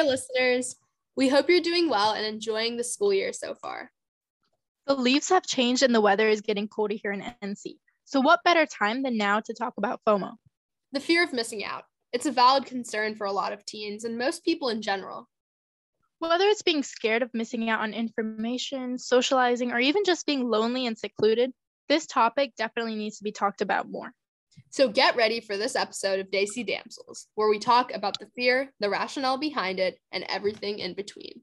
there, listeners. We hope you're doing well and enjoying the school year so far. The leaves have changed and the weather is getting colder here in NC. So, what better time than now to talk about FOMO? The fear of missing out. It's a valid concern for a lot of teens and most people in general. Whether it's being scared of missing out on information, socializing, or even just being lonely and secluded, this topic definitely needs to be talked about more. So get ready for this episode of Daisy Damsels, where we talk about the fear, the rationale behind it, and everything in between.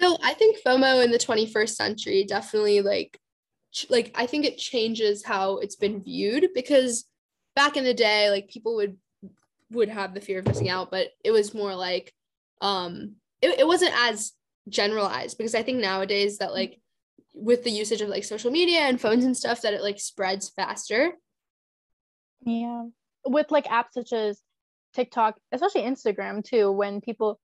So I think FOMO in the 21st century definitely like like I think it changes how it's been viewed because back in the day like people would would have the fear of missing out but it was more like um it, it wasn't as generalized because I think nowadays that like with the usage of like social media and phones and stuff that it like spreads faster. Yeah. With like apps such as TikTok, especially Instagram too, when people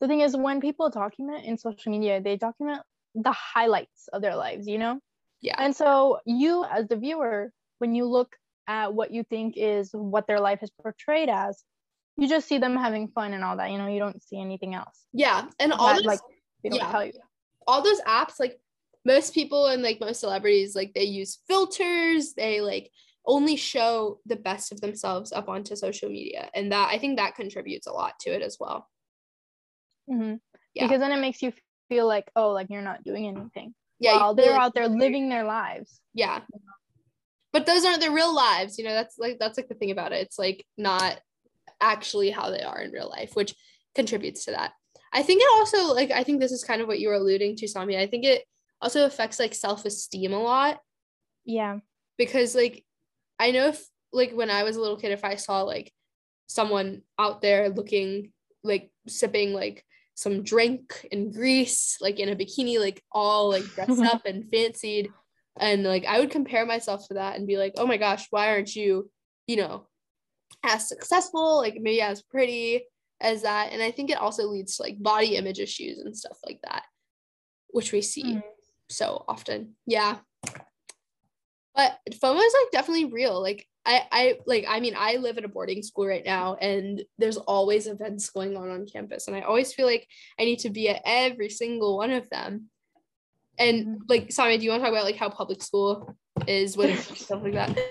the thing is when people document in social media, they document the highlights of their lives, you know? Yeah. And so you as the viewer, when you look at what you think is what their life is portrayed as, you just see them having fun and all that. You know, you don't see anything else. Yeah. And all those, like they don't yeah. tell you. All those apps, like most people and like most celebrities, like they use filters, they like only show the best of themselves up onto social media. And that I think that contributes a lot to it as well. Mm-hmm. Yeah. Because then it makes you feel like, oh, like you're not doing anything. Yeah. While they're like, out there living their lives. Yeah. But those aren't their real lives. You know, that's like that's like the thing about it. It's like not actually how they are in real life, which contributes to that. I think it also like I think this is kind of what you were alluding to, Sami. I think it also affects like self-esteem a lot. Yeah. Because like I know if like when I was a little kid, if I saw like someone out there looking like sipping like some drink in Greece, like in a bikini, like all like dressed up and fancied. And like I would compare myself to that and be like, oh my gosh, why aren't you, you know, as successful, like maybe as pretty as that? And I think it also leads to like body image issues and stuff like that, which we see mm. So often. Yeah. But FOMO is like definitely real. Like I, I like I mean I live at a boarding school right now and there's always events going on on campus and I always feel like I need to be at every single one of them. And like Sami, do you want to talk about like how public school is with stuff like that?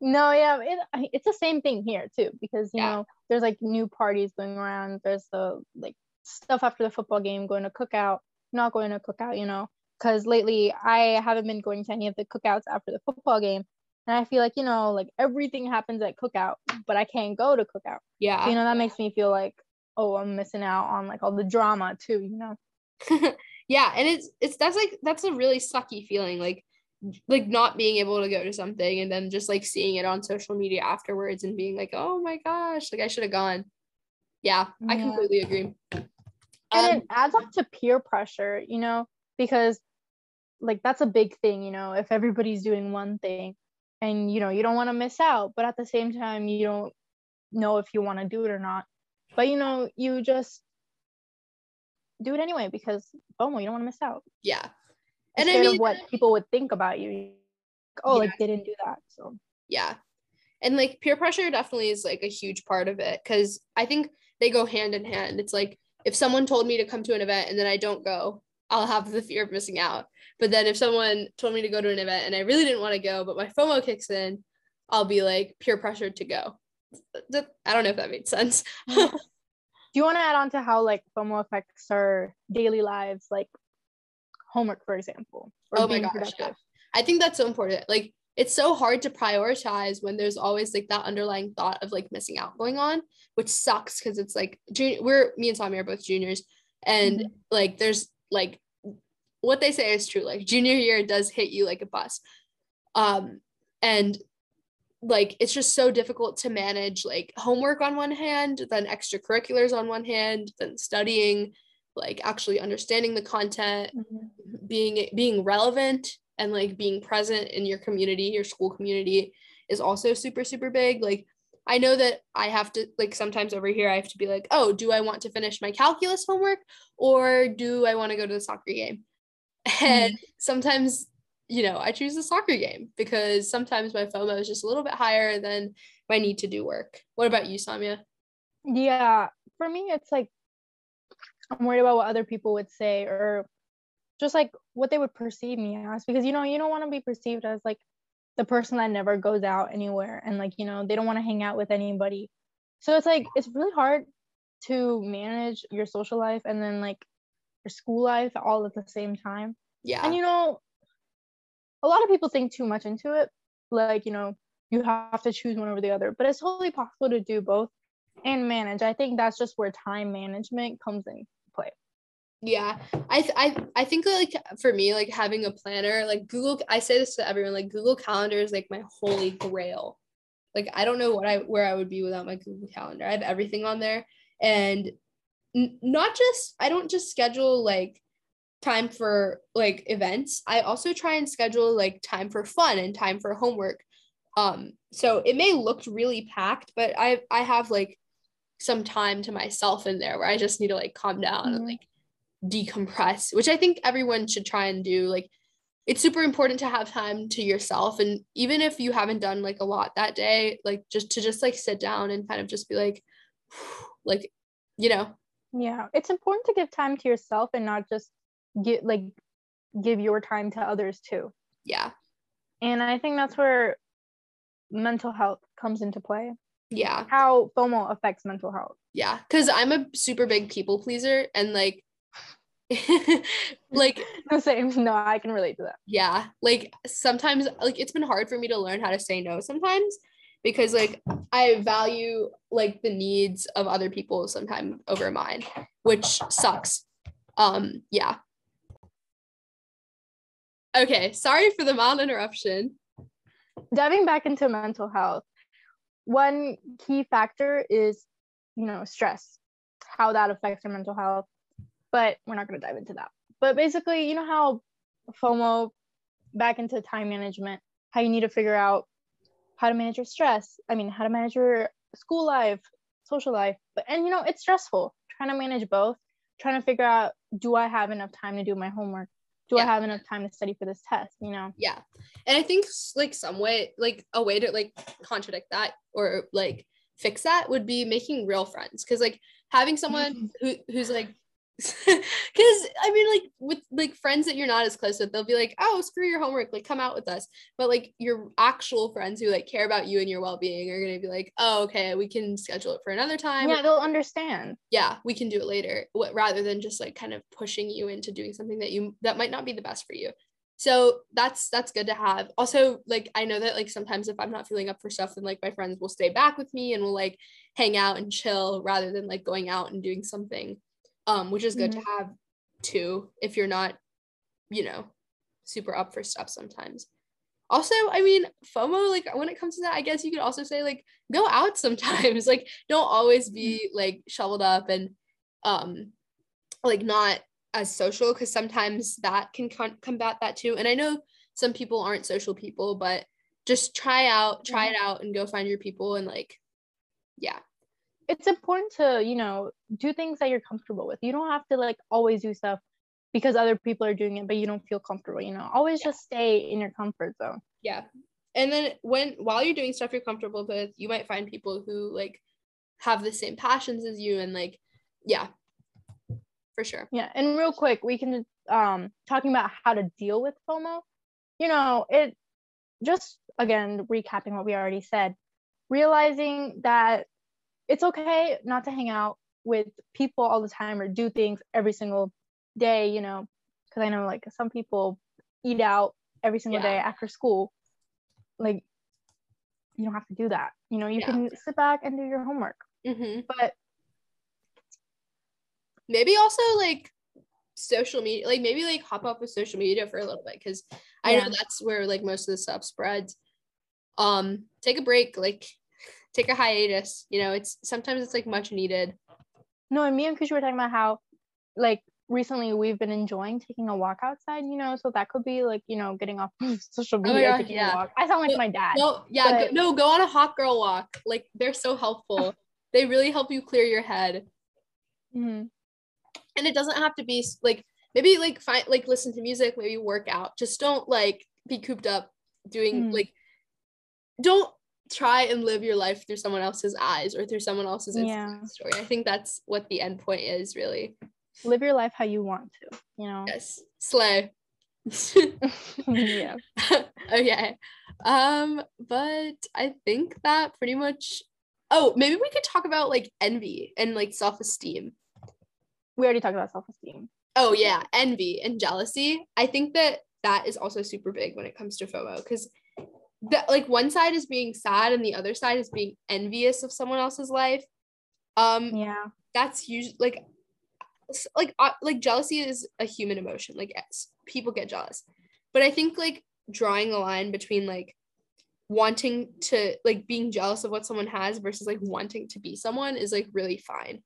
No, yeah, it, it's the same thing here too because you yeah. know there's like new parties going around. There's the like stuff after the football game, going to cookout, not going to cookout, you know. Because lately I haven't been going to any of the cookouts after the football game, and I feel like, you know, like everything happens at cookout, but I can't go to cookout. Yeah. So, you know, that makes me feel like, oh, I'm missing out on like all the drama too, you know? yeah. And it's, it's, that's like, that's a really sucky feeling. Like, like not being able to go to something and then just like seeing it on social media afterwards and being like, oh my gosh, like I should have gone. Yeah, yeah, I completely agree. And um, it adds up to peer pressure, you know, because like that's a big thing, you know, if everybody's doing one thing, and you know you don't want to miss out but at the same time you don't know if you want to do it or not but you know you just do it anyway because FOMO, you don't want to miss out. Yeah. And Instead I mean, of what people would think about you. Oh, yeah. like they didn't do that. So yeah. And like peer pressure definitely is like a huge part of it because I think they go hand in hand. It's like if someone told me to come to an event and then I don't go, I'll have the fear of missing out. But then if someone told me to go to an event and I really didn't want to go, but my FOMO kicks in, I'll be like peer pressured to go. I don't know if that made sense. Do you want to add on to how like FOMO affects our daily lives, like homework, for example? oh my gosh, yeah. I think that's so important. Like it's so hard to prioritize when there's always like that underlying thought of like missing out going on, which sucks because it's like junior. We're me and Sami are both juniors, and mm-hmm. like there's like what they say is true. Like junior year does hit you like a bus. Um, and like it's just so difficult to manage like homework on one hand, then extracurriculars on one hand, then studying, like actually understanding the content, mm-hmm. being being relevant and like being present in your community, your school community is also super super big. Like I know that I have to like sometimes over here I have to be like, "Oh, do I want to finish my calculus homework or do I want to go to the soccer game?" And mm-hmm. sometimes you know, I choose the soccer game because sometimes my FOMO is just a little bit higher than my need to do work. What about you, Samia? Yeah, for me, it's like I'm worried about what other people would say or just like what they would perceive me as because you know you don't want to be perceived as like the person that never goes out anywhere and like you know they don't want to hang out with anybody so it's like it's really hard to manage your social life and then like school life all at the same time. Yeah. And you know a lot of people think too much into it. Like you know you have to choose one over the other but it's totally possible to do both and manage. I think that's just where time management comes in play. Yeah. I, th- I i think like for me like having a planner like google i say this to everyone like google calendar is like my holy grail. Like i don't know what i where i would be without my google calendar. I have everything on there. And n- not just i don't just schedule like time for like events i also try and schedule like time for fun and time for homework um so it may look really packed but i i have like some time to myself in there where i just need to like calm down mm-hmm. and like decompress, which I think everyone should try and do. Like, it's super important to have time to yourself. And even if you haven't done like a lot that day, like just to just like sit down and kind of just be like, like, you know. Yeah. It's important to give time to yourself and not just get like give your time to others too. Yeah. And I think that's where mental health comes into play. Yeah. How FOMO affects mental health. Yeah. Cause I'm a super big people pleaser and like like the same no i can relate to that yeah like sometimes like it's been hard for me to learn how to say no sometimes because like i value like the needs of other people sometimes over mine which sucks. Um yeah. Okay sorry for the mild interruption. Diving back into mental health one key factor is you know stress how that affects your mental health but we're not going to dive into that. But basically, you know how FOMO back into time management, how you need to figure out how to manage your stress. I mean, how to manage your school life, social life. But and you know, it's stressful trying to manage both, trying to figure out do I have enough time to do my homework? Do yeah. I have enough time to study for this test, you know? Yeah. And I think like some way like a way to like contradict that or like fix that would be making real friends cuz like having someone mm-hmm. who who's like because i mean like with like friends that you're not as close with they'll be like oh screw your homework like come out with us. But like your actual friends who like care about you and your well-being are gonna be like oh okay we can schedule it for another time. Yeah they'll understand. Yeah we can do it later rather than just like kind of pushing you into doing something that you that might not be the best for you. So that's that's good to have. Also like i know that like sometimes if i'm not feeling up for stuff then like my friends will stay back with me and will like hang out and chill rather than like going out and doing something um, which is good mm-hmm. to have too if you're not, you know, super up for stuff sometimes. Also, I mean, FOMO, like when it comes to that, I guess you could also say like go out sometimes. like don't always be mm-hmm. like shoveled up and um like not as social because sometimes that can con- combat that too. And I know some people aren't social people, but just try out, try it out and go find your people and like yeah it's important to you know do things that you're comfortable with. You don't have to like always do stuff because other people are doing it but you don't feel comfortable you know? Always yeah. just stay in your comfort zone. Yeah. And then when while you're doing stuff you're comfortable with you might find people who like have the same passions as you and like yeah. For sure. Yeah and real quick we can um talking about how to deal with fomo. You know it just again recapping what we already said realizing that it's okay not to hang out with people all the time or do things every single day, you know, because I know like some people eat out every single yeah. day after school. Like, you don't have to do that. You know, you yeah. can sit back and do your homework. Mm-hmm. But maybe also like social media, like maybe like hop off with social media for a little bit because I know that's where like most of the stuff spreads. Um, take a break, like take a hiatus. You know, it's sometimes it's like much needed. No, and me and Kushi were talking about how like recently we've been enjoying taking a walk outside, you know, so that could be like, you know, getting off social oh media. Oh God, yeah. I sound like my dad. No, yeah, but... go, no, go on a hot girl walk. Like they're so helpful. they really help you clear your head. Mm-hmm. And it doesn't have to be like maybe like find like listen to music, maybe work out. Just don't like be cooped up doing mm. like don't try and live your life through someone else's eyes or through someone else's yeah. story. I think that's what the end point is really. Live your life how you want to, you know. Yes. Slay. yeah. okay. Um, but I think that pretty much oh, maybe we could talk about like envy and like self-esteem. We already talked about self-esteem. Oh yeah, envy and jealousy. I think that that is also super big when it comes to FOMO because that like one side is being sad and the other side is being envious of someone else's life. Um yeah. That's usually like like uh, like jealousy is a human emotion. Like people get jealous. But I think like drawing a line between like wanting to like being jealous of what someone has versus like wanting to be someone is like really fine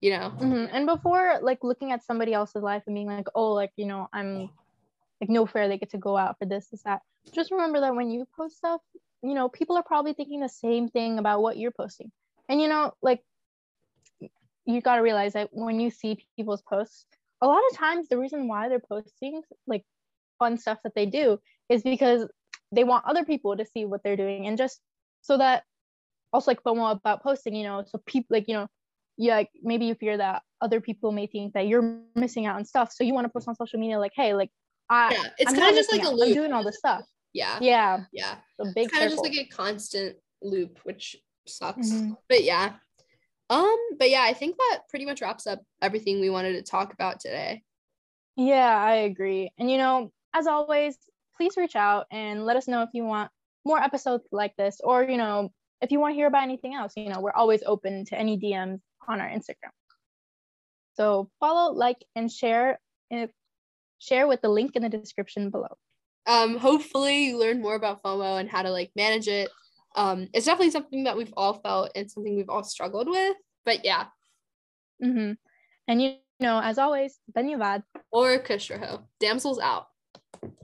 you know mm-hmm. and before like looking at somebody else's life and being like oh like you know i'm like no fair they get to go out for this is that. Just remember that when you post stuff you know people are probably thinking the same thing about what you're posting. And you know like you got to realize that when you see people's posts a lot of times the reason why they're posting like fun stuff that they do is because they want other people to see what they're doing. And just so that also like FOMO about posting, you know, so people like, you know, yeah, like maybe you fear that other people may think that you're missing out on stuff. So you want to post on social media like, hey, like I yeah, it's kind of just like out. a loop. I'm doing all this stuff. Yeah. Yeah. Yeah. A big kind of just like a constant loop, which sucks. Mm-hmm. But yeah. Um, but yeah, I think that pretty much wraps up everything we wanted to talk about today. Yeah, I agree. And you know, as always, please reach out and let us know if you want more episodes like this or, you know, if you want to hear about anything else, you know, we're always open to any DMs on our Instagram. So follow, like, and share if, share with the link in the description below. Um, hopefully you learned more about FOMO and how to like manage it. Um, it's definitely something that we've all felt and something we've all struggled with. But yeah. Mm-hmm. And you know, as always, Benyavad or Kushraho, damsels out.